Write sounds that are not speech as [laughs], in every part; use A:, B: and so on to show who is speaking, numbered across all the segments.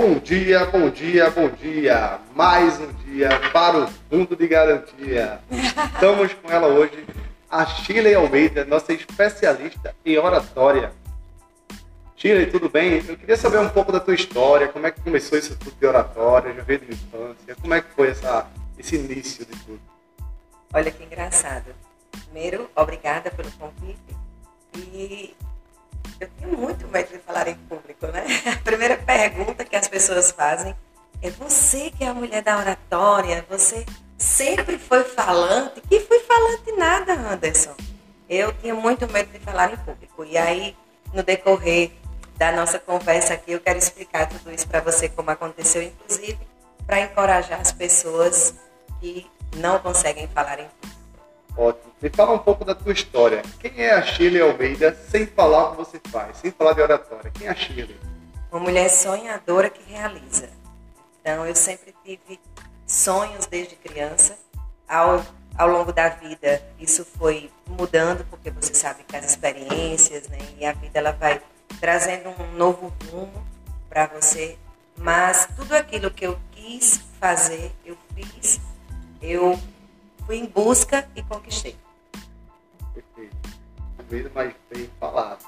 A: Bom dia, bom dia, bom dia. Mais um dia para o Fundo de Garantia. Estamos com ela hoje, a Shirley Almeida, nossa especialista em oratória. Shirley, tudo bem? Eu queria saber um pouco da tua história, como é que começou isso tudo de oratória, já veio de infância, como é que foi essa, esse início de tudo?
B: Olha que engraçado. Primeiro, obrigada pelo convite. E eu tenho muito medo de falar em público, né? [laughs] A primeira pergunta que as pessoas fazem é: você que é a mulher da oratória, você sempre foi falante? Que fui falante nada, Anderson. Eu tinha muito medo de falar em público. E aí, no decorrer da nossa conversa aqui, eu quero explicar tudo isso para você, como aconteceu, inclusive para encorajar as pessoas que não conseguem falar em público.
A: Ótimo. Me fala um pouco da tua história. Quem é a Shirley Almeida sem falar o que você faz, sem falar de oratória? Quem é a Shirley?
B: Uma mulher sonhadora que realiza. Então, eu sempre tive sonhos desde criança. Ao, ao longo da vida, isso foi mudando, porque você sabe que as experiências né, e a vida ela vai trazendo um novo rumo para você. Mas tudo aquilo que eu quis fazer, eu fiz. Eu fui em busca e conquistei.
A: Perfeito. Primeiro, mas bem falado.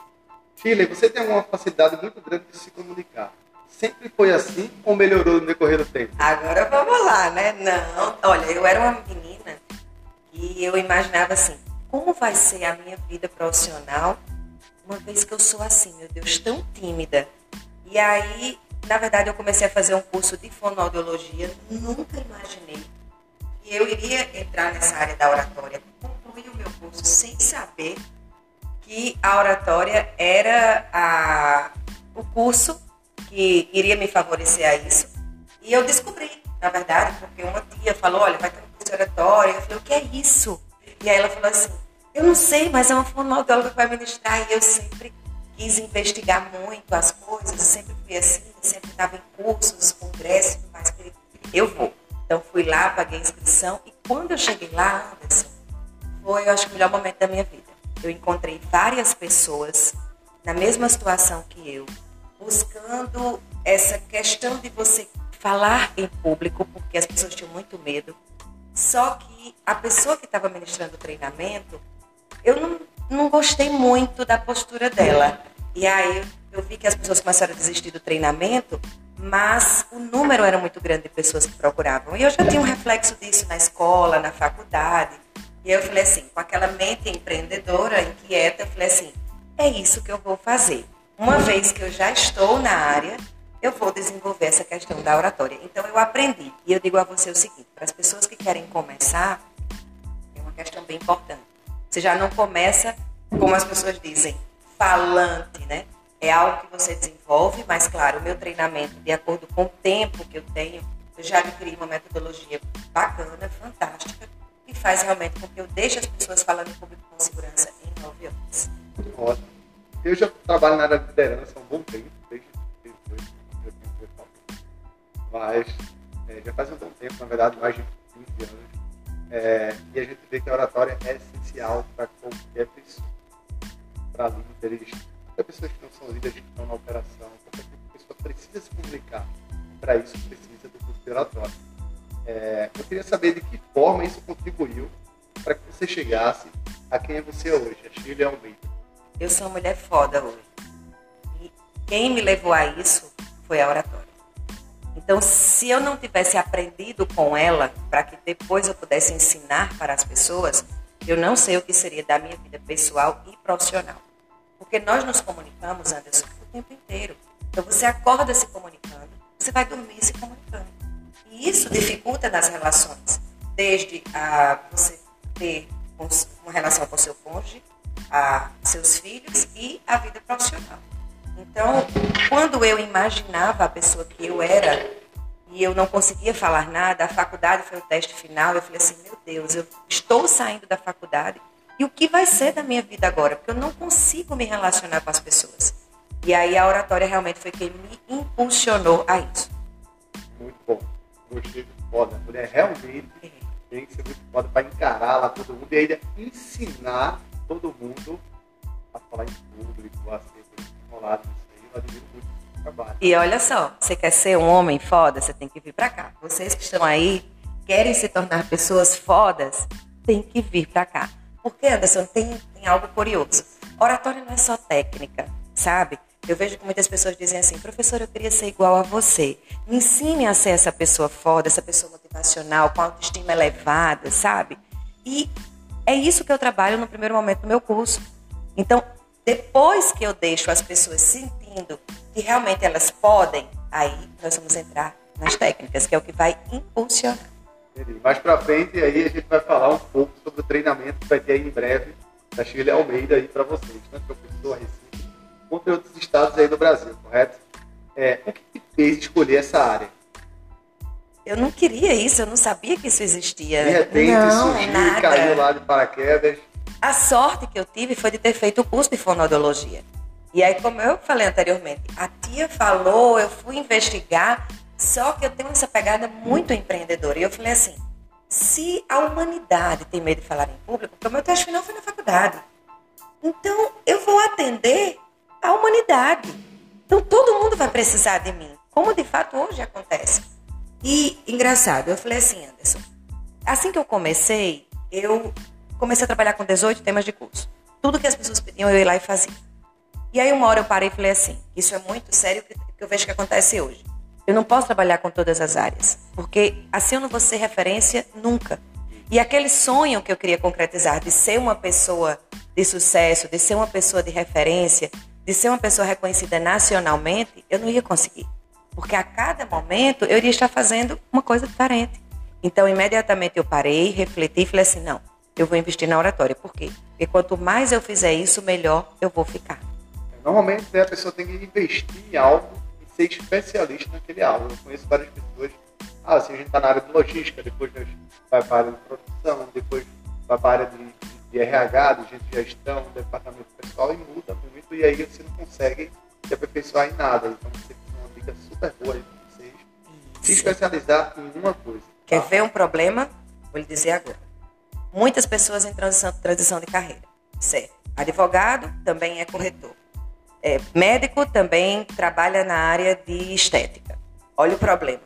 A: Shirley, você tem uma facilidade muito grande de se comunicar. Sempre foi assim ou melhorou no decorrer do tempo?
B: Agora vamos lá, né? Não, olha, eu era uma menina e eu imaginava assim, como vai ser a minha vida profissional uma vez que eu sou assim, meu Deus, tão tímida. E aí, na verdade, eu comecei a fazer um curso de fonoaudiologia, nunca imaginei eu iria entrar nessa área da oratória, concluí o meu curso sem saber que a oratória era a, o curso que iria me favorecer a isso. E eu descobri, na verdade, porque uma tia falou, olha, vai ter um curso de oratória. Eu falei, o que é isso? E aí ela falou assim, eu não sei, mas é uma fonoaudióloga que vai ministrar. E eu sempre quis investigar muito as coisas, sempre fui assim, sempre estava em cursos, congressos, mas eu vou. Então fui lá, paguei a inscrição e quando eu cheguei lá, Anderson, foi, eu acho, o melhor momento da minha vida. Eu encontrei várias pessoas na mesma situação que eu, buscando essa questão de você falar em público, porque as pessoas tinham muito medo. Só que a pessoa que estava ministrando o treinamento, eu não, não gostei muito da postura dela. E aí eu vi que as pessoas começaram a desistir do treinamento mas o número era muito grande de pessoas que procuravam. E eu já tinha um reflexo disso na escola, na faculdade. E eu falei assim, com aquela mente empreendedora, inquieta, eu falei assim, é isso que eu vou fazer. Uma vez que eu já estou na área, eu vou desenvolver essa questão da oratória. Então eu aprendi. E eu digo a você o seguinte, para as pessoas que querem começar, é uma questão bem importante. Você já não começa, como as pessoas dizem, falante, né? É algo que você desenvolve, mas claro, o meu treinamento, de acordo com o tempo que eu tenho, eu já adquiri uma metodologia bacana, fantástica, que faz realmente com que eu deixe as pessoas falando em público com segurança em nove anos.
A: Ótimo. Eu já trabalho na área de liderança há um bom tempo, desde 2018, mas é, já faz um bom tempo, na verdade, mais de 15 anos. É, e a gente vê que a oratória é essencial para qualquer pessoa, para líderes, qualquer pessoa que não são líderes que estão na operação, qualquer pessoa precisa se comunicar. Para isso precisa do curso de oratório. É, eu queria saber de que forma isso contribuiu para que você chegasse a quem é você hoje, a Shirley Almeida.
B: Eu sou uma mulher foda hoje. E quem me levou a isso foi a oratória. Então, se eu não tivesse aprendido com ela, para que depois eu pudesse ensinar para as pessoas, eu não sei o que seria da minha vida pessoal e profissional. Porque nós nos comunicamos, Anderson, o tempo inteiro. Então você acorda se comunicando, você vai dormir se comunicando. E isso dificulta nas relações, desde a você ter uma relação com seu cônjuge, a seus filhos e a vida profissional. Então, quando eu imaginava a pessoa que eu era e eu não conseguia falar nada, a faculdade foi o teste final, eu falei assim, meu Deus, eu estou saindo da faculdade e o que vai ser da minha vida agora? Porque eu não consigo me relacionar com as pessoas. E aí a oratória realmente foi quem me impulsionou a isso.
A: Muito bom. Gostei muito foda. A mulher realmente é. tem que ser muito foda para encarar lá todo mundo e ainda ensinar todo mundo a falar em público, a ser enrolado nisso aí. Eu admiro muito. Trabalho.
B: E olha só, você quer ser um homem foda, você tem que vir pra cá. Vocês que estão aí, querem se tornar pessoas fodas, tem que vir pra cá. Porque, Anderson, tem, tem algo curioso. Oratória não é só técnica, sabe? Eu vejo que muitas pessoas dizem assim, professor, eu queria ser igual a você. Me ensine a ser essa pessoa foda, essa pessoa motivacional, com autoestima elevada, sabe? E é isso que eu trabalho no primeiro momento do meu curso. Então, depois que eu deixo as pessoas sentindo que realmente elas podem, aí nós vamos entrar nas técnicas, que é o que vai impulsionar.
A: Entendi. Mais pra frente, aí a gente vai falar um pouco sobre o treinamento que vai ter aí em breve da Shirley Almeida aí para vocês, né? Professor Recife, contra outros estados aí do Brasil, correto? É, o que te fez escolher essa área?
B: Eu não queria isso, eu não sabia que isso existia.
A: De repente
B: não,
A: surgiu
B: nada.
A: e caiu lá de paraquedas.
B: A sorte que eu tive foi de ter feito o curso de fonoaudiologia. E aí, como eu falei anteriormente, a tia falou, eu fui investigar, só que eu tenho essa pegada muito empreendedora. E eu falei assim, se a humanidade tem medo de falar em público, porque o meu teste final foi na faculdade. Então, eu vou atender a humanidade. Então, todo mundo vai precisar de mim, como de fato hoje acontece. E, engraçado, eu falei assim, Anderson, assim que eu comecei, eu comecei a trabalhar com 18 temas de curso. Tudo que as pessoas pediam, eu ia lá e fazia. E aí, uma hora eu parei e falei assim, isso é muito sério que eu vejo que acontece hoje. Eu não posso trabalhar com todas as áreas, porque assim eu não vou ser referência nunca. E aquele sonho que eu queria concretizar de ser uma pessoa de sucesso, de ser uma pessoa de referência, de ser uma pessoa reconhecida nacionalmente, eu não ia conseguir. Porque a cada momento eu iria estar fazendo uma coisa diferente. Então, imediatamente eu parei, refleti e falei assim: não, eu vou investir na oratória. Por quê? Porque quanto mais eu fizer isso, melhor eu vou ficar.
A: Normalmente né, a pessoa tem que investir em algo ser especialista naquele algo. Eu conheço várias pessoas. Ah, assim, a gente está na área de logística, depois a gente vai para a área de produção, depois vai para a área de, de RH, de gente de gestão, departamento pessoal e muda muito e aí você não consegue se aperfeiçoar em nada. Então você tem uma dica super boa aí para vocês. Se especializar em uma coisa.
B: Quer
A: tá?
B: ver um problema? Vou lhe dizer agora. Muitas pessoas em transição, transição de carreira. Certo. Advogado também é corretor. É, médico também trabalha na área de estética. Olha o problema.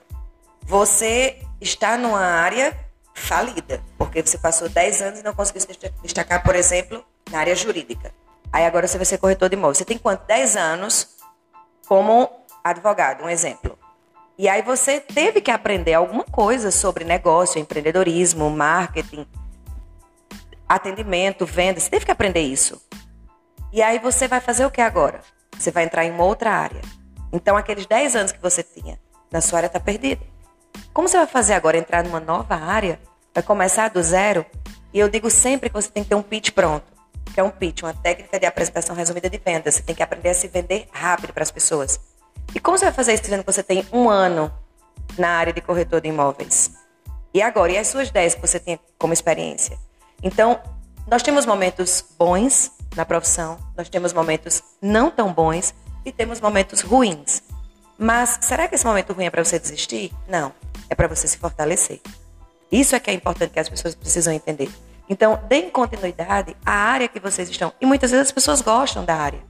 B: Você está numa área falida, porque você passou 10 anos e não conseguiu se destacar, por exemplo, na área jurídica. Aí agora você vai ser corretor de imóveis. Você tem quanto? 10 anos como advogado, um exemplo. E aí você teve que aprender alguma coisa sobre negócio, empreendedorismo, marketing, atendimento, venda. Você teve que aprender isso. E aí você vai fazer o que agora? Você vai entrar em uma outra área. Então aqueles 10 anos que você tinha na sua área está perdido. Como você vai fazer agora? Entrar numa nova área? Vai começar do zero? E eu digo sempre que você tem que ter um pitch pronto. Que é um pitch, uma técnica de apresentação resumida de venda. Você tem que aprender a se vender rápido para as pessoas. E como você vai fazer isso dizendo que você tem um ano na área de corretor de imóveis? E agora? E as suas 10 que você tem como experiência? Então, nós temos momentos bons na profissão, nós temos momentos não tão bons e temos momentos ruins. Mas será que esse momento ruim é para você desistir? Não, é para você se fortalecer. Isso é que é importante que as pessoas precisam entender. Então, deem continuidade à área que vocês estão. E muitas vezes as pessoas gostam da área,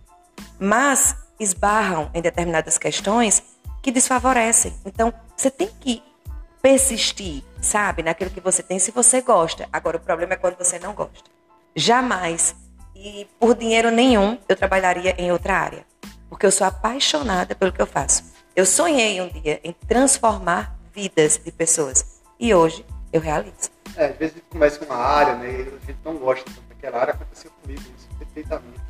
B: mas esbarram em determinadas questões que desfavorecem. Então, você tem que persistir, sabe, naquilo que você tem se você gosta. Agora, o problema é quando você não gosta. Jamais e por dinheiro nenhum eu trabalharia em outra área, porque eu sou apaixonada pelo que eu faço. Eu sonhei um dia em transformar vidas de pessoas e hoje eu realizo.
A: É, às vezes a gente começa uma área, né, e a gente não gosta daquela área, aconteceu comigo isso perfeitamente.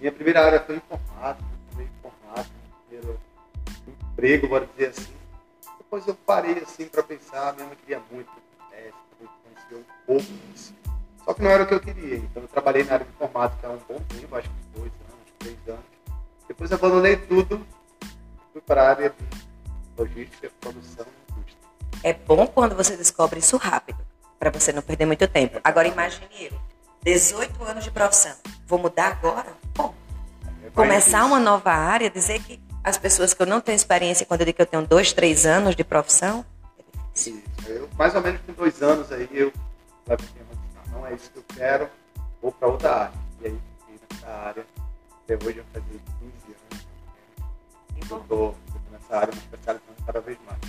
A: Minha primeira área foi informática, foi informática, primeiro emprego, bora dizer assim. Depois eu parei assim para pensar, mãe queria muito fizesse, conhecer um pouco disso. Só que não era o que eu queria. Então eu trabalhei na área de informática há um bom tempo, acho que dois anos, três anos. Depois eu abandonei tudo, fui para a área de logística, produção e indústria.
B: É bom quando você descobre isso rápido, para você não perder muito tempo. Agora imagine eu, 18 anos de profissão, vou mudar agora? Bom,
A: É
B: começar
A: difícil.
B: uma nova área, dizer que as pessoas que eu não tenho experiência, quando eu digo que eu tenho dois, três anos de profissão, é difícil.
A: Isso. Eu, mais ou menos com dois anos aí, eu não, é isso que eu quero, vou para outra área. E aí fiquei nessa área, até hoje eu fazia 15 anos. Eu estou nessa área me especializando cada vez mais.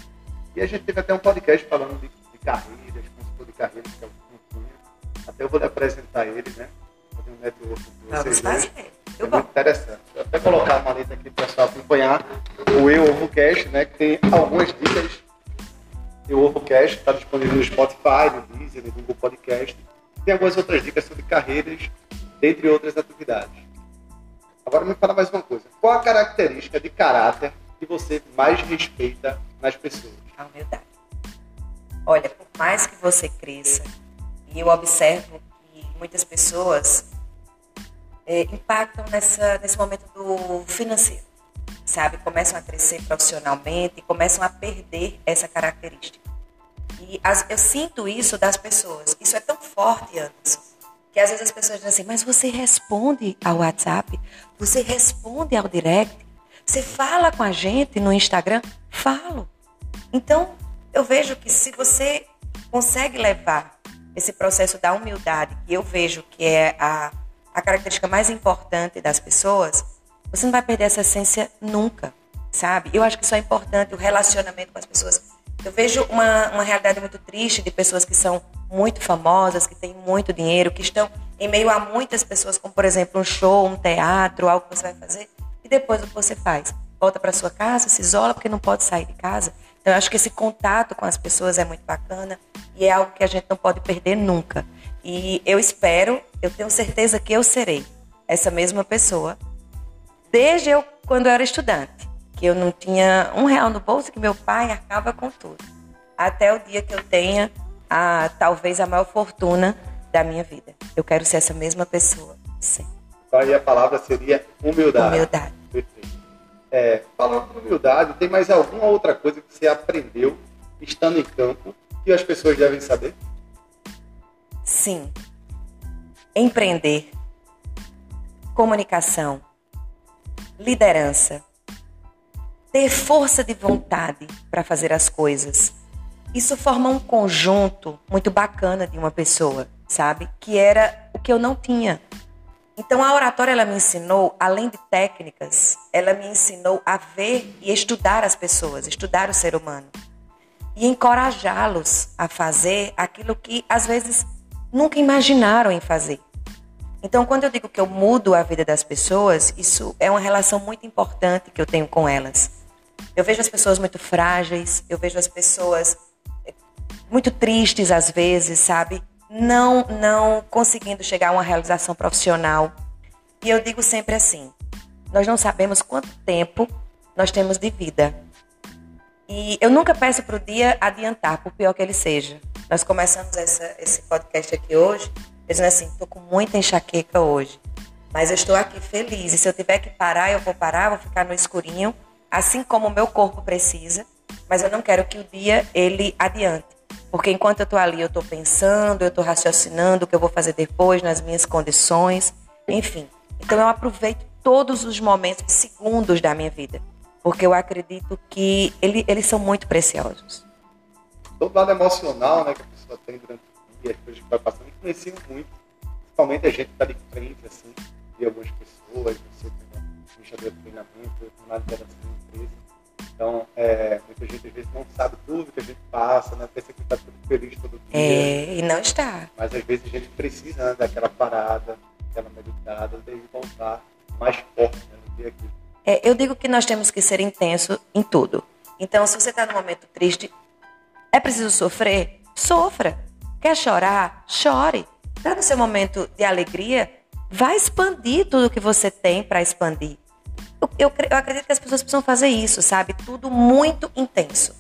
A: E a gente teve até um podcast falando de, de carreiras, consultor de carreiras, que é o Cunha. Até eu vou lhe apresentar ele, né? Fazer um network com vocês
B: Vamos fazer.
A: É
B: Eu
A: muito interessante. Vou até colocar uma letra aqui para o pessoal acompanhar o Eu Ovo Cash, né? Que tem algumas dicas. O Ovo Cash está disponível no Spotify, no Deezer, no Google Podcast. Tem algumas outras dicas sobre carreiras, dentre outras atividades. Agora me fala mais uma coisa. Qual a característica de caráter que você mais respeita nas pessoas?
B: A humildade. Olha, por mais que você cresça, e eu observo que muitas pessoas é, impactam nessa, nesse momento do financeiro, sabe? Começam a crescer profissionalmente e começam a perder essa característica. E as- eu sinto isso das pessoas. Isso é tão forte, Anderson, que às vezes as pessoas dizem assim, mas você responde ao WhatsApp? Você responde ao direct? Você fala com a gente no Instagram? Falo. Então, eu vejo que se você consegue levar esse processo da humildade, que eu vejo que é a, a característica mais importante das pessoas, você não vai perder essa essência nunca, sabe? Eu acho que isso é importante, o relacionamento com as pessoas. Eu vejo uma, uma realidade muito triste de pessoas que são muito famosas, que têm muito dinheiro, que estão em meio a muitas pessoas, como por exemplo um show, um teatro, algo que você vai fazer, e depois o que você faz? Volta para sua casa, se isola porque não pode sair de casa. Então, eu acho que esse contato com as pessoas é muito bacana e é algo que a gente não pode perder nunca. E eu espero, eu tenho certeza que eu serei essa mesma pessoa desde eu quando eu era estudante, que eu não tinha um real no bolso, que meu pai arcava com tudo, até o dia que eu tenha a talvez a maior fortuna da minha vida. Eu quero ser essa mesma pessoa, sim.
A: Então aí a palavra seria humildade.
B: Humildade.
A: Perfeito. É, falando de humildade, tem mais alguma outra coisa que você aprendeu estando em campo que as pessoas devem saber?
B: Sim. Empreender, comunicação, liderança, ter força de vontade para fazer as coisas. Isso forma um conjunto muito bacana de uma pessoa, sabe? Que era o que eu não tinha. Então a oratória ela me ensinou, além de técnicas, ela me ensinou a ver e estudar as pessoas, estudar o ser humano e encorajá-los a fazer aquilo que às vezes nunca imaginaram em fazer. Então, quando eu digo que eu mudo a vida das pessoas, isso é uma relação muito importante que eu tenho com elas. Eu vejo as pessoas muito frágeis, eu vejo as pessoas eh, muito tristes às vezes, sabe? Não, não conseguindo chegar a uma realização profissional. E eu digo sempre assim: nós não sabemos quanto tempo nós temos de vida. E eu nunca peço para o dia adiantar, por pior que ele seja. Nós começamos essa, esse podcast aqui hoje, dizendo assim: estou com muita enxaqueca hoje, mas eu estou aqui feliz. E se eu tiver que parar, eu vou parar, vou ficar no escurinho, assim como o meu corpo precisa. Mas eu não quero que o dia ele adiante, porque enquanto eu estou ali, eu estou pensando, eu estou raciocinando o que eu vou fazer depois, nas minhas condições, enfim. Então eu aproveito todos os momentos, segundos da minha vida porque eu acredito que ele, eles são muito preciosos.
A: Todo lado emocional né, que a pessoa tem durante o dia, coisas que vai passando, influenciam muito. Principalmente a gente que está de frente, assim, de algumas pessoas, você como administrador de treinamento, na liderança da empresa. Então, é, muita gente às vezes não sabe tudo que a gente passa, né? pensa que está tudo feliz todo dia.
B: É, e não está.
A: Mas às vezes a gente precisa né, daquela parada, daquela meditada, daí voltar mais forte né, no dia a dia.
B: É, eu digo que nós temos que ser intenso em tudo. Então, se você está num momento triste, é preciso sofrer? Sofra. Quer chorar? Chore. Está no seu momento de alegria? Vai expandir tudo que você tem para expandir. Eu, eu, eu acredito que as pessoas precisam fazer isso, sabe? Tudo muito intenso.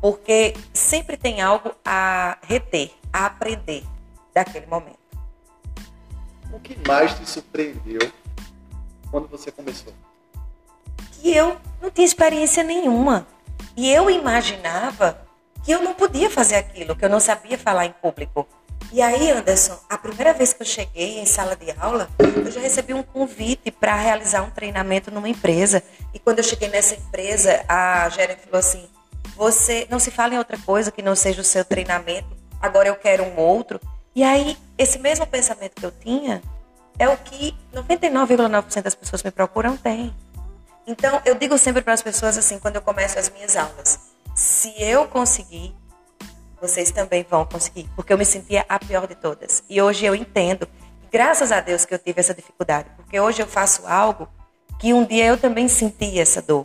B: Porque sempre tem algo a reter, a aprender daquele momento.
A: O que mais te surpreendeu quando você começou?
B: que eu não tinha experiência nenhuma. E eu imaginava que eu não podia fazer aquilo, que eu não sabia falar em público. E aí, Anderson, a primeira vez que eu cheguei em sala de aula, eu já recebi um convite para realizar um treinamento numa empresa. E quando eu cheguei nessa empresa, a gerente falou assim: você não se fala em outra coisa que não seja o seu treinamento, agora eu quero um outro. E aí, esse mesmo pensamento que eu tinha é o que 99,9% das pessoas me procuram tem. Então, eu digo sempre para as pessoas assim, quando eu começo as minhas aulas, se eu conseguir, vocês também vão conseguir, porque eu me sentia a pior de todas. E hoje eu entendo, graças a Deus que eu tive essa dificuldade, porque hoje eu faço algo que um dia eu também senti essa dor.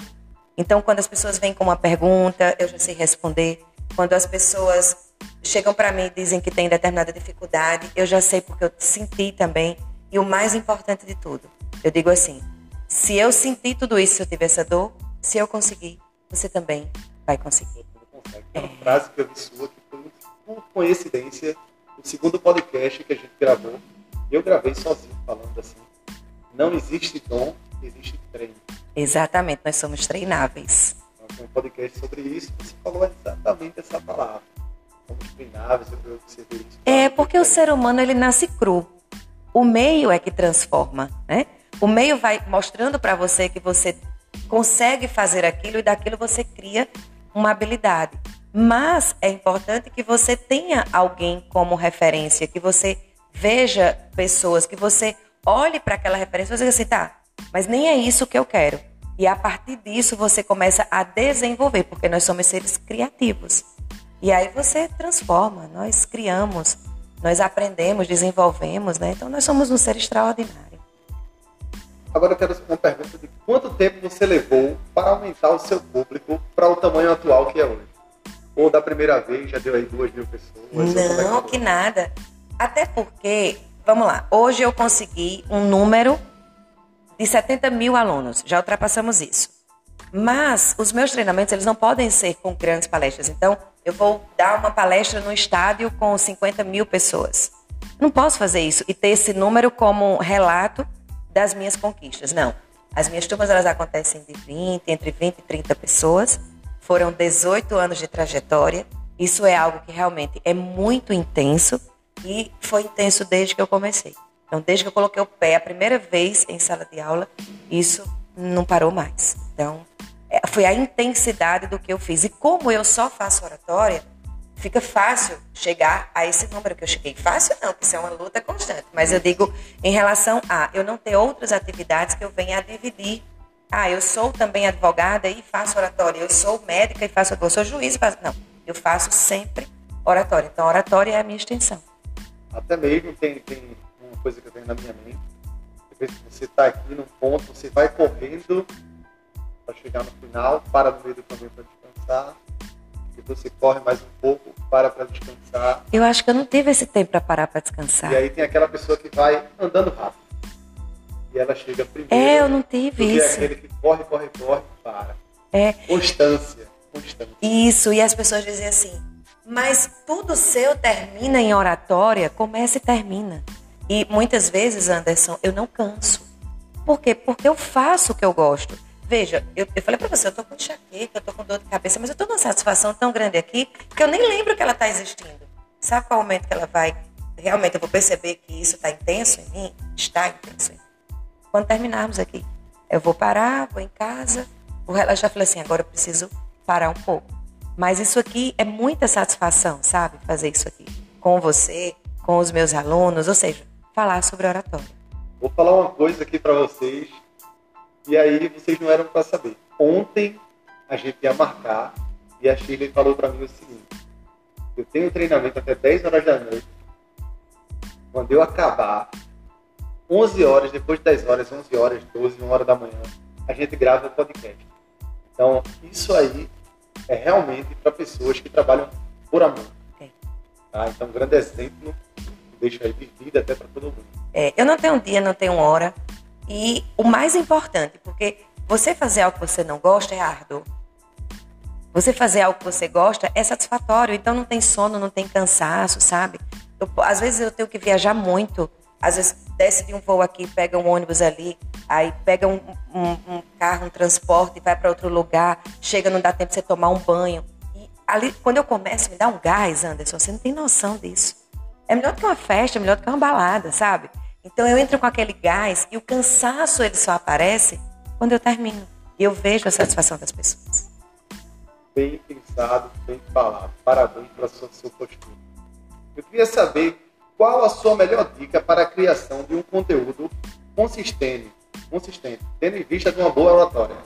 B: Então, quando as pessoas vêm com uma pergunta, eu já sei responder. Quando as pessoas chegam para mim e dizem que tem determinada dificuldade, eu já sei porque eu senti também. E o mais importante de tudo, eu digo assim: se eu senti tudo isso, se eu tiver essa dor, se eu conseguir, você também vai conseguir.
A: É uma frase que eu vi sua que por coincidência, o segundo podcast que a gente gravou. Eu gravei sozinho, falando assim: não existe dom, existe treino.
B: Exatamente, nós somos treináveis.
A: Então, um podcast sobre isso, você falou exatamente essa palavra. Somos treináveis, eu observei isso.
B: É, porque o ser humano ele nasce cru. O meio é que transforma, né? O meio vai mostrando para você que você consegue fazer aquilo e daquilo você cria uma habilidade. Mas é importante que você tenha alguém como referência, que você veja pessoas, que você olhe para aquela referência e diga assim, tá, mas nem é isso que eu quero. E a partir disso você começa a desenvolver, porque nós somos seres criativos. E aí você transforma, nós criamos, nós aprendemos, desenvolvemos, né? Então nós somos um ser extraordinário.
A: Agora eu quero uma pergunta de quanto tempo você levou para aumentar o seu público para o tamanho atual que é hoje? Ou da primeira vez já deu aí duas mil pessoas?
B: Não, é que, que nada. Até porque, vamos lá, hoje eu consegui um número de 70 mil alunos, já ultrapassamos isso. Mas os meus treinamentos eles não podem ser com grandes palestras. Então, eu vou dar uma palestra no estádio com 50 mil pessoas. Não posso fazer isso e ter esse número como relato das minhas conquistas. Não. As minhas turmas elas acontecem de 20, entre 20 e 30 pessoas. Foram 18 anos de trajetória. Isso é algo que realmente é muito intenso e foi intenso desde que eu comecei. Então, desde que eu coloquei o pé a primeira vez em sala de aula, isso não parou mais. Então, é, foi a intensidade do que eu fiz. E como eu só faço oratória, fica fácil chegar a esse número que eu cheguei. Fácil não, porque isso é uma luta constante. Mas eu digo em relação a eu não ter outras atividades que eu venha a dividir. Ah, eu sou também advogada e faço oratória. Eu sou médica e faço. Eu sou juiz e faço. Não, eu faço sempre oratória. Então, oratória é a minha extensão.
A: Até mesmo tem, tem uma coisa que eu tenho na minha mente. Você está aqui num ponto, você vai correndo para chegar no final, para no meio do caminho para descansar você corre mais um pouco, para para descansar.
B: Eu acho que eu não tive esse tempo para parar para descansar.
A: E aí tem aquela pessoa que vai andando rápido. E ela chega primeiro.
B: É, eu não tive isso.
A: É aquele que corre, corre, corre, para.
B: É.
A: Constância, constância.
B: Isso, e as pessoas dizem assim, mas tudo seu termina em oratória, começa e termina. E muitas vezes, Anderson, eu não canso. Por quê? Porque eu faço o que eu gosto. Veja, eu, eu falei para você, eu tô com enxaqueca, eu tô com dor de cabeça, mas eu tô numa satisfação tão grande aqui que eu nem lembro que ela tá existindo. Sabe qual momento que ela vai? Realmente eu vou perceber que isso está intenso em mim? Está intenso em mim. Quando terminarmos aqui, eu vou parar, vou em casa, vou relaxar. Falei assim, agora eu preciso parar um pouco. Mas isso aqui é muita satisfação, sabe? Fazer isso aqui com você, com os meus alunos, ou seja, falar sobre oratório.
A: Vou falar uma coisa aqui para vocês e aí vocês não eram para saber. Ontem a gente ia marcar e a Shirley falou para mim o seguinte: eu tenho treinamento até 10 horas da noite. Quando eu acabar, 11 horas, depois de 10 horas, 11 horas, 12, 1 hora da manhã, a gente grava o podcast. Então, isso aí é realmente para pessoas que trabalham por amor. É. Tá? Então, um grande exemplo, deixa aí de vida até para todo mundo.
B: É, eu não tenho dia, não tenho hora, e o mais importante, porque você fazer algo que você não gosta é árduo. Você fazer algo que você gosta é satisfatório, então não tem sono, não tem cansaço, sabe? Eu, às vezes eu tenho que viajar muito, às vezes desce de um voo aqui, pega um ônibus ali, aí pega um, um, um carro, um transporte, vai para outro lugar, chega, não dá tempo de você tomar um banho. E ali, quando eu começo, me dá um gás, Anderson, você não tem noção disso. É melhor do que uma festa, é melhor do que uma balada, sabe? Então eu entro com aquele gás e o cansaço ele só aparece quando eu termino. E eu vejo a satisfação das pessoas.
A: Bem pensado, bem falado. Parabéns pela sua, sua postura. Eu queria saber qual a sua melhor dica para a criação de um conteúdo consistente, consistente, tendo em vista de uma boa oratória?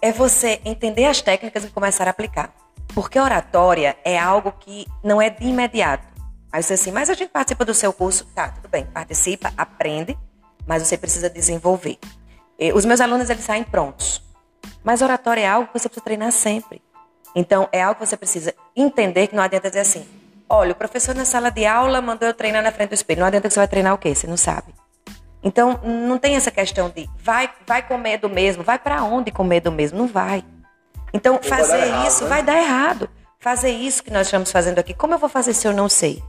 B: É você entender as técnicas e começar a aplicar. Porque oratória é algo que não é de imediato. Aí você assim, mas a gente participa do seu curso. Tá, tudo bem, participa, aprende, mas você precisa desenvolver. Os meus alunos, eles saem prontos. Mas oratória é algo que você precisa treinar sempre. Então, é algo que você precisa entender que não adianta dizer assim, olha, o professor na sala de aula mandou eu treinar na frente do espelho. Não adianta que você vai treinar o quê? Você não sabe. Então, não tem essa questão de vai, vai com medo mesmo. Vai para onde com medo mesmo? Não vai. Então, fazer vai isso errado, né? vai dar errado. Fazer isso que nós estamos fazendo aqui, como eu vou fazer se eu não sei?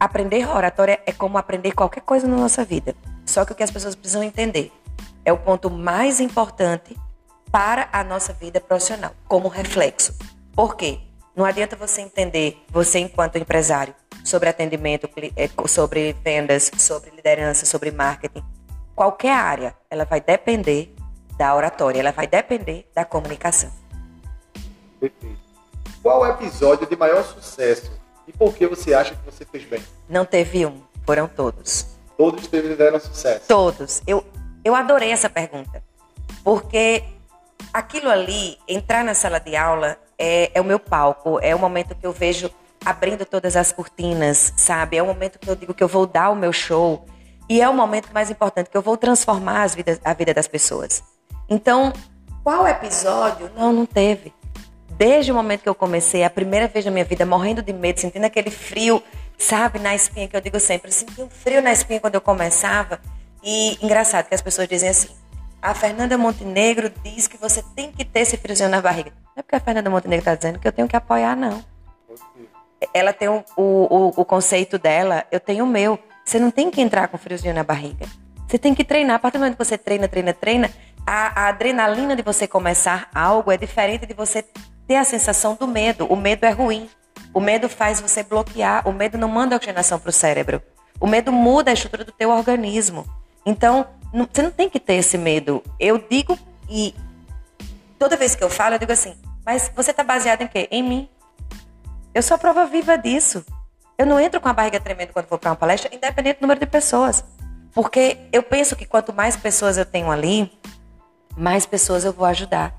B: Aprender oratória é como aprender qualquer coisa na nossa vida. Só que o que as pessoas precisam entender é o ponto mais importante para a nossa vida profissional, como reflexo. Por quê? Não adianta você entender, você enquanto empresário, sobre atendimento, eh, sobre vendas, sobre liderança, sobre marketing. Qualquer área, ela vai depender da oratória, ela vai depender da comunicação.
A: Perfeito. Qual o episódio de maior sucesso e por que você acha que você fez bem?
B: Não teve um, foram todos.
A: Todos tiveram sucesso?
B: Todos. Eu, eu adorei essa pergunta, porque aquilo ali, entrar na sala de aula, é, é o meu palco, é o momento que eu vejo abrindo todas as cortinas, sabe? É o momento que eu digo que eu vou dar o meu show. E é o momento mais importante, que eu vou transformar as vidas, a vida das pessoas. Então, qual episódio? Não, não teve. Desde o momento que eu comecei, a primeira vez na minha vida, morrendo de medo, sentindo aquele frio, sabe, na espinha, que eu digo sempre, eu senti um frio na espinha quando eu começava. E engraçado que as pessoas dizem assim, a Fernanda Montenegro diz que você tem que ter esse friozinho na barriga. Não é porque a Fernanda Montenegro está dizendo que eu tenho que apoiar, não. Ela tem o, o, o conceito dela, eu tenho o meu. Você não tem que entrar com friozinho na barriga. Você tem que treinar. A partir do momento que você treina, treina, treina, a, a adrenalina de você começar algo é diferente de você ter a sensação do medo. O medo é ruim. O medo faz você bloquear. O medo não manda oxigenação para o cérebro. O medo muda a estrutura do teu organismo. Então, não, você não tem que ter esse medo. Eu digo e toda vez que eu falo, eu digo assim: mas você está baseado em quê? Em mim. Eu sou a prova viva disso. Eu não entro com a barriga tremendo quando vou para uma palestra, independente do número de pessoas. Porque eu penso que quanto mais pessoas eu tenho ali, mais pessoas eu vou ajudar.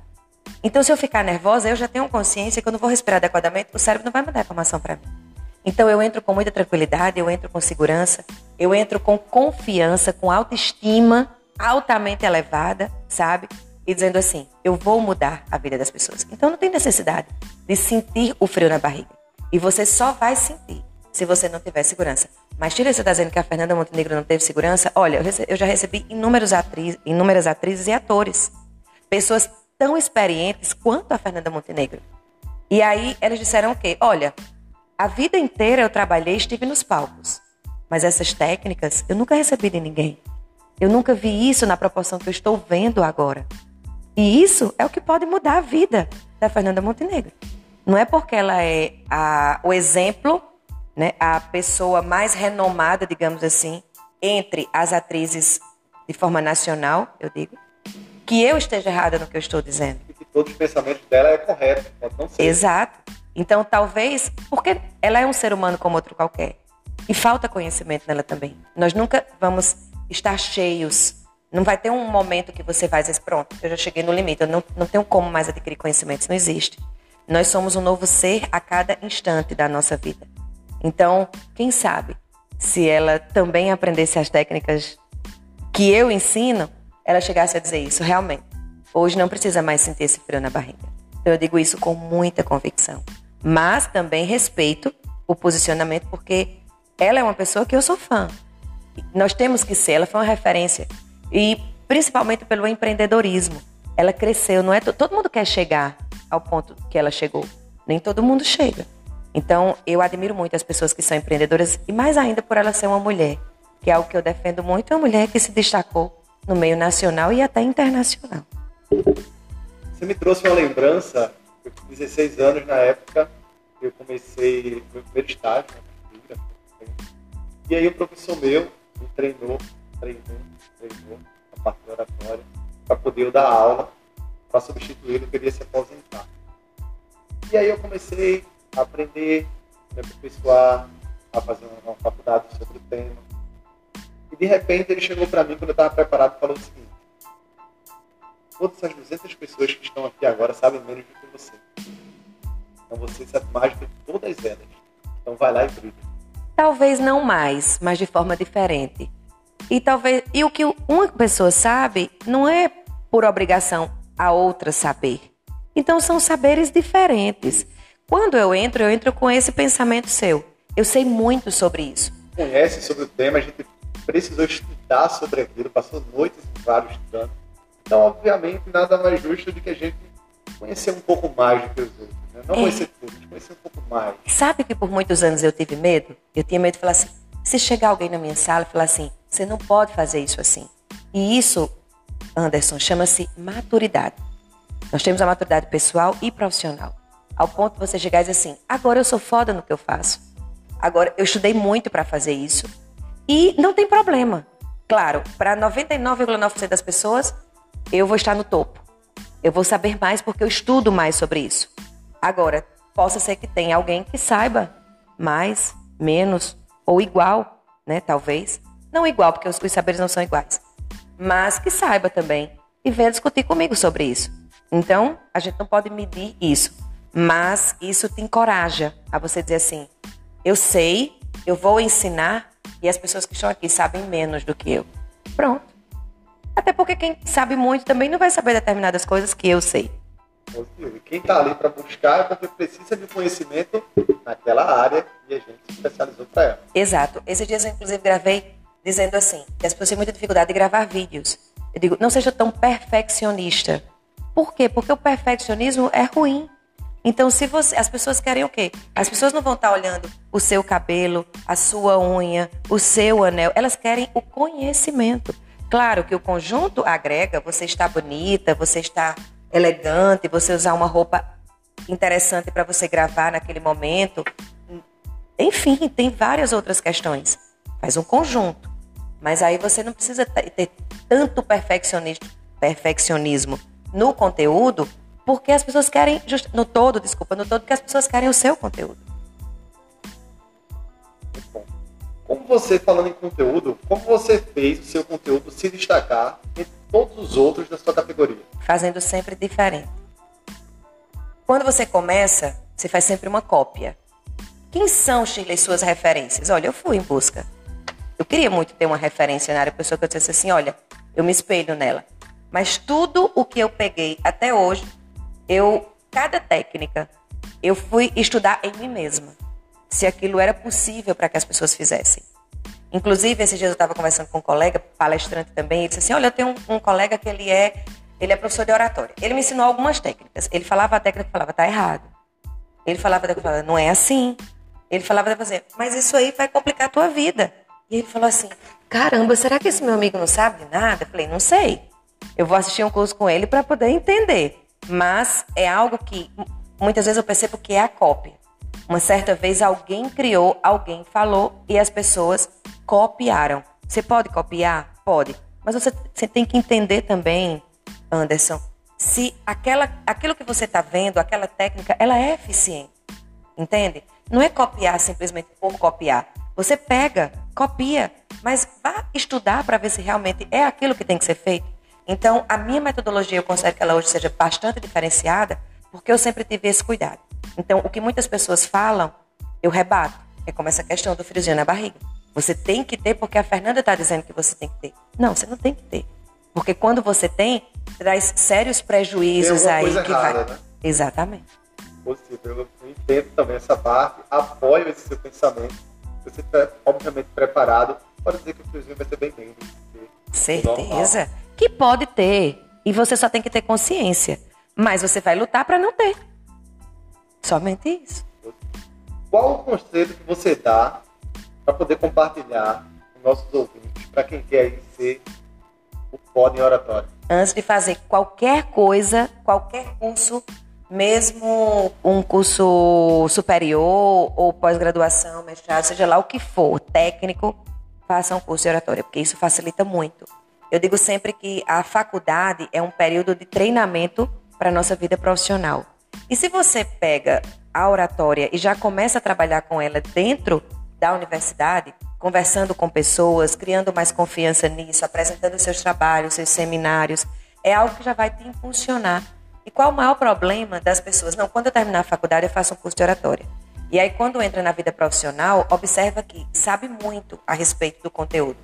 B: Então, se eu ficar nervosa, eu já tenho consciência que eu vou respirar adequadamente, o cérebro não vai mandar informação para mim. Então eu entro com muita tranquilidade, eu entro com segurança, eu entro com confiança, com autoestima altamente elevada, sabe? E dizendo assim: eu vou mudar a vida das pessoas. Então não tem necessidade de sentir o frio na barriga. E você só vai sentir se você não tiver segurança. Mas tira você está dizendo que a Fernanda Montenegro não teve segurança? Olha, eu já recebi inúmeros atriz, inúmeras atrizes e atores. Pessoas tão experientes quanto a Fernanda Montenegro. E aí eles disseram o quê? Olha, a vida inteira eu trabalhei e estive nos palcos. Mas essas técnicas eu nunca recebi de ninguém. Eu nunca vi isso na proporção que eu estou vendo agora. E isso é o que pode mudar a vida da Fernanda Montenegro. Não é porque ela é a, o exemplo, né, a pessoa mais renomada, digamos assim, entre as atrizes de forma nacional, eu digo, que eu esteja errada no que eu estou dizendo.
A: E que todos os pensamentos dela é correto, pode não ser.
B: Exato. Então, talvez, porque ela é um ser humano como outro qualquer. E falta conhecimento nela também. Nós nunca vamos estar cheios. Não vai ter um momento que você vai dizer, pronto, eu já cheguei no limite, eu não, não tenho como mais adquirir conhecimentos. Não existe. Nós somos um novo ser a cada instante da nossa vida. Então, quem sabe, se ela também aprendesse as técnicas que eu ensino, ela chegasse a dizer isso realmente. Hoje não precisa mais sentir esse frio na barriga. Então, eu digo isso com muita convicção mas também respeito o posicionamento porque ela é uma pessoa que eu sou fã. Nós temos que ser, ela foi uma referência e principalmente pelo empreendedorismo. Ela cresceu, não é todo mundo quer chegar ao ponto que ela chegou. Nem todo mundo chega. Então, eu admiro muito as pessoas que são empreendedoras e mais ainda por ela ser uma mulher, que é algo que eu defendo muito, é uma mulher que se destacou no meio nacional e até internacional.
A: Você me trouxe uma lembrança eu tinha 16 anos na época, eu comecei meu primeiro estágio E aí o professor meu me treinou, treinou, treinou a parte oratória, para poder eu dar aula, para substituir ele que queria se aposentar. E aí eu comecei a aprender, me aperfeiçoar, a fazer uma faculdade sobre o tema. E de repente ele chegou para mim quando eu estava preparado e falou o seguinte: Todas as 200 pessoas que estão aqui agora sabem menos do que você. Então você sabe mais do que todas elas. Então vai lá e brilha.
B: Talvez não mais, mas de forma diferente. E talvez e o que uma pessoa sabe não é por obrigação a outra saber. Então são saberes diferentes. Quando eu entro, eu entro com esse pensamento seu. Eu sei muito sobre isso.
A: Conhece sobre o tema, a gente precisou estudar sobre aquilo, passou noites em vários estudando. Então, obviamente, nada mais justo do que a gente conhecer um pouco mais do que os outros. Né? Não é. conhecer tudo, mas conhecer um pouco mais.
B: Sabe que por muitos anos eu tive medo? Eu tinha medo de falar assim: se chegar alguém na minha sala e falar assim, você não pode fazer isso assim. E isso, Anderson, chama-se maturidade. Nós temos a maturidade pessoal e profissional. Ao ponto de você chegar e dizer assim: agora eu sou foda no que eu faço. Agora eu estudei muito para fazer isso. E não tem problema. Claro, para 99,9% das pessoas, eu vou estar no topo. Eu vou saber mais porque eu estudo mais sobre isso. Agora, possa ser que tenha alguém que saiba mais, menos ou igual, né? Talvez. Não igual, porque os, os saberes não são iguais. Mas que saiba também e venha discutir comigo sobre isso. Então, a gente não pode medir isso. Mas isso te encoraja a você dizer assim: eu sei, eu vou ensinar e as pessoas que estão aqui sabem menos do que eu. Pronto. Até porque quem sabe muito também não vai saber determinadas coisas que eu sei.
A: Quem está ali para buscar é porque precisa de conhecimento naquela área e a gente se especializou para ela.
B: Exato. Esses dias eu, inclusive, gravei dizendo assim, que as pessoas têm muita dificuldade de gravar vídeos. Eu digo, não seja tão perfeccionista. Por quê? Porque o perfeccionismo é ruim. Então, se você, as pessoas querem o quê? As pessoas não vão estar olhando o seu cabelo, a sua unha, o seu anel. Elas querem o conhecimento. Claro que o conjunto agrega, você está bonita, você está elegante, você usar uma roupa interessante para você gravar naquele momento. Enfim, tem várias outras questões. Faz um conjunto. Mas aí você não precisa ter tanto perfeccionismo no conteúdo, porque as pessoas querem, no todo, desculpa, no todo, porque as pessoas querem o seu conteúdo.
A: Como você, falando em conteúdo, como você fez o seu conteúdo se destacar entre todos os outros da sua categoria?
B: Fazendo sempre diferente. Quando você começa, você faz sempre uma cópia. Quem são, Shirley, suas referências? Olha, eu fui em busca. Eu queria muito ter uma referência na área, pessoa que eu dissesse assim, olha, eu me espelho nela. Mas tudo o que eu peguei até hoje, eu, cada técnica, eu fui estudar em mim mesma se aquilo era possível para que as pessoas fizessem. Inclusive, esses dias eu estava conversando com um colega, palestrante também, ele disse assim, olha, eu tenho um, um, colega que ele é, ele é professor de oratória. Ele me ensinou algumas técnicas. Ele falava a técnica e falava, tá errado. Ele falava, falava, não é assim. Ele falava, fazer, mas isso aí vai complicar a tua vida. E ele falou assim, caramba, será que esse meu amigo não sabe de nada? Eu falei, não sei. Eu vou assistir um curso com ele para poder entender. Mas é algo que muitas vezes eu percebo que é a cópia. Uma certa vez alguém criou, alguém falou e as pessoas copiaram. Você pode copiar? Pode. Mas você, você tem que entender também, Anderson, se aquela, aquilo que você está vendo, aquela técnica, ela é eficiente. Entende? Não é copiar simplesmente por copiar. Você pega, copia, mas vá estudar para ver se realmente é aquilo que tem que ser feito. Então, a minha metodologia, eu considero que ela hoje seja bastante diferenciada, porque eu sempre tive esse cuidado. Então, o que muitas pessoas falam, eu rebato. É como essa questão do friozinho na barriga. Você tem que ter porque a Fernanda está dizendo que você tem que ter. Não, você não tem que ter. Porque quando você tem, traz sérios prejuízos aí que errada, vai. Né? Exatamente.
A: Possível. Eu entendo também essa parte, apoio esse seu pensamento. Você está, obviamente, preparado. Pode dizer que o friozinho vai ser bem menos.
B: Certeza. Que pode ter. E você só tem que ter consciência. Mas você vai lutar para não ter. Somente isso.
A: Qual o conselho que você dá para poder compartilhar com nossos ouvintes, para quem quer ser o pódio em oratório?
B: Antes de fazer qualquer coisa, qualquer curso, mesmo um curso superior ou pós-graduação, mestrado, seja lá o que for, técnico, faça um curso de oratória, porque isso facilita muito. Eu digo sempre que a faculdade é um período de treinamento para a nossa vida profissional. E se você pega a oratória e já começa a trabalhar com ela dentro da universidade, conversando com pessoas, criando mais confiança nisso, apresentando seus trabalhos, seus seminários, é algo que já vai te impulsionar. E qual o maior problema das pessoas? Não, quando eu terminar a faculdade, eu faço um curso de oratória. E aí, quando entra na vida profissional, observa que sabe muito a respeito do conteúdo,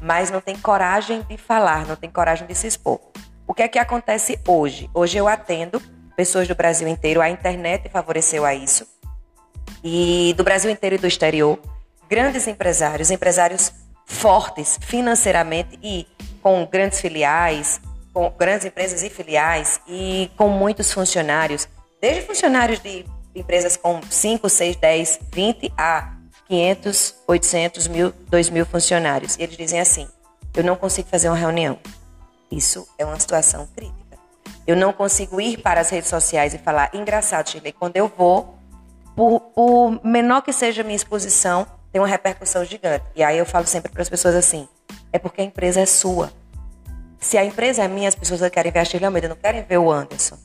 B: mas não tem coragem de falar, não tem coragem de se expor. O que é que acontece hoje? Hoje eu atendo pessoas do Brasil inteiro, a internet favoreceu a isso, e do Brasil inteiro e do exterior, grandes empresários, empresários fortes financeiramente e com grandes filiais, com grandes empresas e filiais e com muitos funcionários, desde funcionários de empresas com 5, 6, 10, 20 a 500, 800 mil, 2 mil funcionários. E eles dizem assim: eu não consigo fazer uma reunião. Isso é uma situação crítica. Eu não consigo ir para as redes sociais e falar, engraçado, Shirley, quando eu vou, por, por menor que seja a minha exposição, tem uma repercussão gigante. E aí eu falo sempre para as pessoas assim: é porque a empresa é sua. Se a empresa é minha, as pessoas querem ver a Shirley Almeida, não querem ver o Anderson.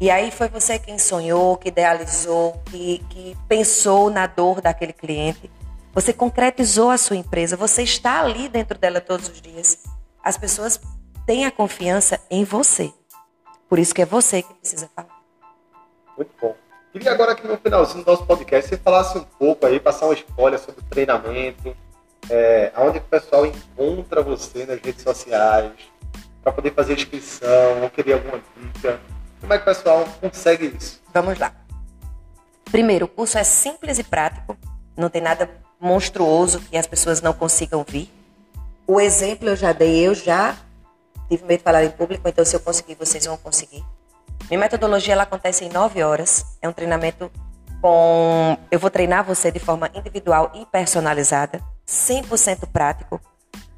B: E aí foi você quem sonhou, que idealizou, que, que pensou na dor daquele cliente. Você concretizou a sua empresa, você está ali dentro dela todos os dias. As pessoas têm a confiança em você. Por isso que é você que precisa falar.
A: Muito bom. Queria agora que no finalzinho do nosso podcast você falasse um pouco aí, passar uma spoiler sobre o treinamento, é, aonde o pessoal encontra você nas redes sociais, para poder fazer inscrição, ou querer alguma dica. Como é que o pessoal consegue isso?
B: Vamos lá. Primeiro, o curso é simples e prático, não tem nada monstruoso que as pessoas não consigam vir. O exemplo eu já dei, eu já tive medo de falar em público, então se eu conseguir, vocês vão conseguir. Minha metodologia ela acontece em nove horas, é um treinamento com. Eu vou treinar você de forma individual e personalizada, 100% prático,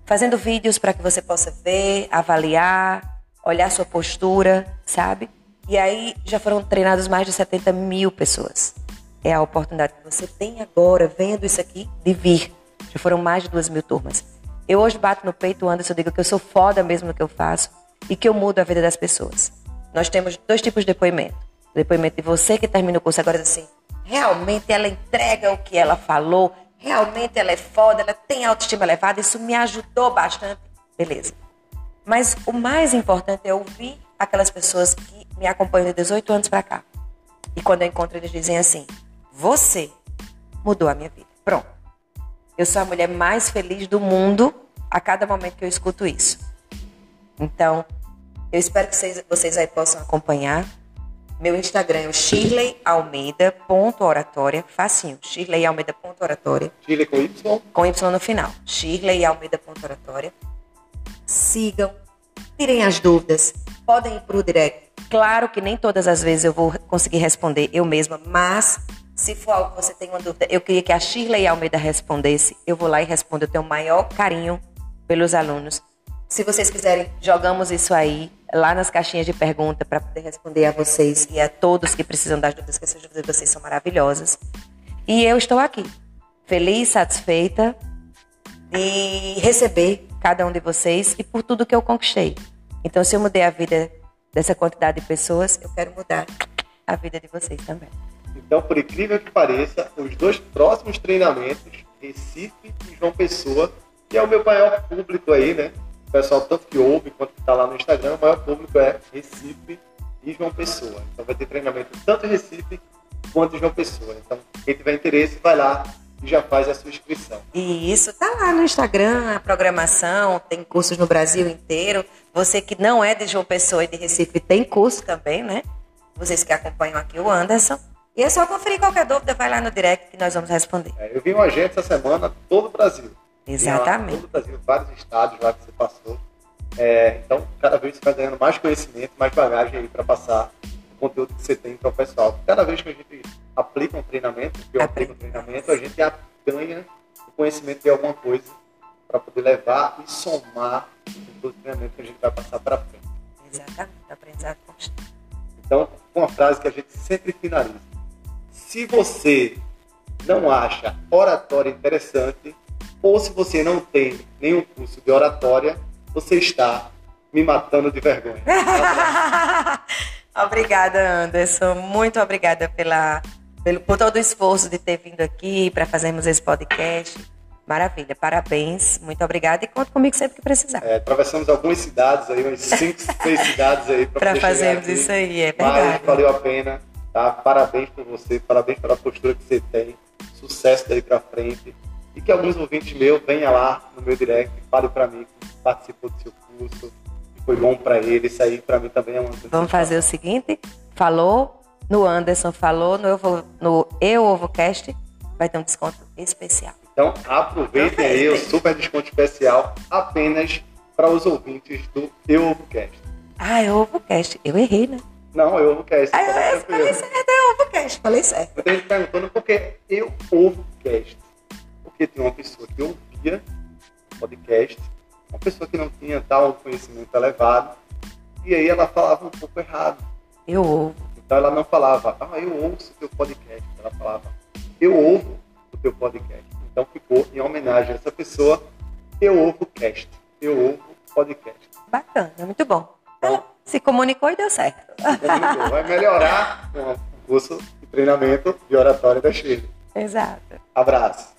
B: fazendo vídeos para que você possa ver, avaliar, olhar sua postura, sabe? E aí já foram treinados mais de 70 mil pessoas. É a oportunidade que você tem agora, vendo isso aqui, de vir. Já foram mais de duas mil turmas. Eu hoje bato no peito, Anderson, eu digo que eu sou foda mesmo no que eu faço e que eu mudo a vida das pessoas. Nós temos dois tipos de depoimento. O depoimento de você que termina o curso agora diz assim, realmente ela entrega o que ela falou, realmente ela é foda, ela tem autoestima elevada, isso me ajudou bastante. Beleza. Mas o mais importante é ouvir aquelas pessoas que me acompanham de 18 anos para cá. E quando eu encontro eles dizem assim: "Você mudou a minha vida". Pronto. Eu sou a mulher mais feliz do mundo a cada momento que eu escuto isso. Então, eu espero que vocês, vocês aí possam acompanhar. Meu Instagram é o shirleyalmeida.oratória. Facinho. shirleyalmeida.oratória.
A: Shirley com Y?
B: Com Y no final. shirleyalmeida.oratória. Sigam. Tirem as dúvidas. Podem ir para o direct. Claro que nem todas as vezes eu vou conseguir responder eu mesma, mas se for algo que você tem uma dúvida, eu queria que a Shirley Almeida respondesse, eu vou lá e respondo. Eu tenho o maior carinho pelos alunos. Se vocês quiserem, jogamos isso aí lá nas caixinhas de pergunta para poder responder a vocês e a todos que precisam das dúvidas, que essas dúvidas de vocês são maravilhosas. E eu estou aqui, feliz, satisfeita de receber cada um de vocês e por tudo que eu conquistei. Então, se eu mudei a vida dessa quantidade de pessoas, eu quero mudar a vida de vocês também.
A: Então, por incrível que pareça, os dois próximos treinamentos, Recife e João Pessoa, que é o meu maior público aí, né? o pessoal tanto que ouve quanto que está lá no Instagram, o maior público é Recife e João Pessoa. Então vai ter treinamento tanto em Recife quanto em João Pessoa. Então, quem tiver interesse, vai lá e já faz a sua inscrição.
B: E isso tá lá no Instagram, a programação, tem cursos no Brasil inteiro. Você que não é de João Pessoa e de Recife tem curso também, né? Vocês que acompanham aqui o Anderson. E é só conferir qualquer dúvida, vai lá no direct que nós vamos responder.
A: É, eu vi um agente essa semana todo o Brasil.
B: Exatamente.
A: Todo o Brasil, vários estados lá que você passou. É, então, cada vez você vai ganhando mais conhecimento, mais bagagem aí para passar o conteúdo que você tem para o pessoal. Cada vez que a gente aplica um treinamento, que eu aplico um treinamento, a gente ganha o conhecimento de alguma coisa para poder levar e somar o treinamento que a gente vai passar para frente.
B: Exatamente, aprendizado constante.
A: Então, uma frase que a gente sempre finaliza. Se você não acha oratória interessante, ou se você não tem nenhum curso de oratória, você está me matando de vergonha. [laughs]
B: obrigada, Anderson. Muito obrigada pela, pelo, por todo o esforço de ter vindo aqui para fazermos esse podcast. Maravilha, parabéns, muito obrigada e conta comigo sempre que precisar.
A: É, atravessamos algumas cidades aí, umas 5, 6 [laughs] cidades aí
B: para fazermos isso aí, é verdade.
A: Mas valeu a pena, tá? Parabéns por você, parabéns pela postura que você tem, sucesso daí para frente e que alguns ouvintes meus venham lá no meu direct, fale para mim que participou do seu curso, que foi bom para ele, isso aí para mim também é uma
B: Vamos fazer o seguinte, falou no Anderson, falou no Eu, no Eu OvoCast, vai ter um desconto especial.
A: Então aproveitem aí o super desconto especial apenas para os ouvintes do Eu OvoCast.
B: Ah, é o OvoCast, eu errei, né?
A: Não, eu OvoCast.
B: Ah, eu, eu falei certo, é o OvoCast, falei certo.
A: Muita gente perguntando por que Eu OvoCast porque tinha uma pessoa que ouvia podcast, uma pessoa que não tinha tal conhecimento elevado, e aí ela falava um pouco errado.
B: Eu ouvo.
A: Então ela não falava, ah, eu ouço o teu podcast. Ela falava, eu ouvo o teu podcast. Então ficou em homenagem a essa pessoa, eu ouvo cast. Eu ouvo podcast.
B: Bacana, muito bom. Ela se comunicou e deu certo.
A: Vai melhorar com o curso de treinamento de oratória da Chile.
B: Exato.
A: Abraço.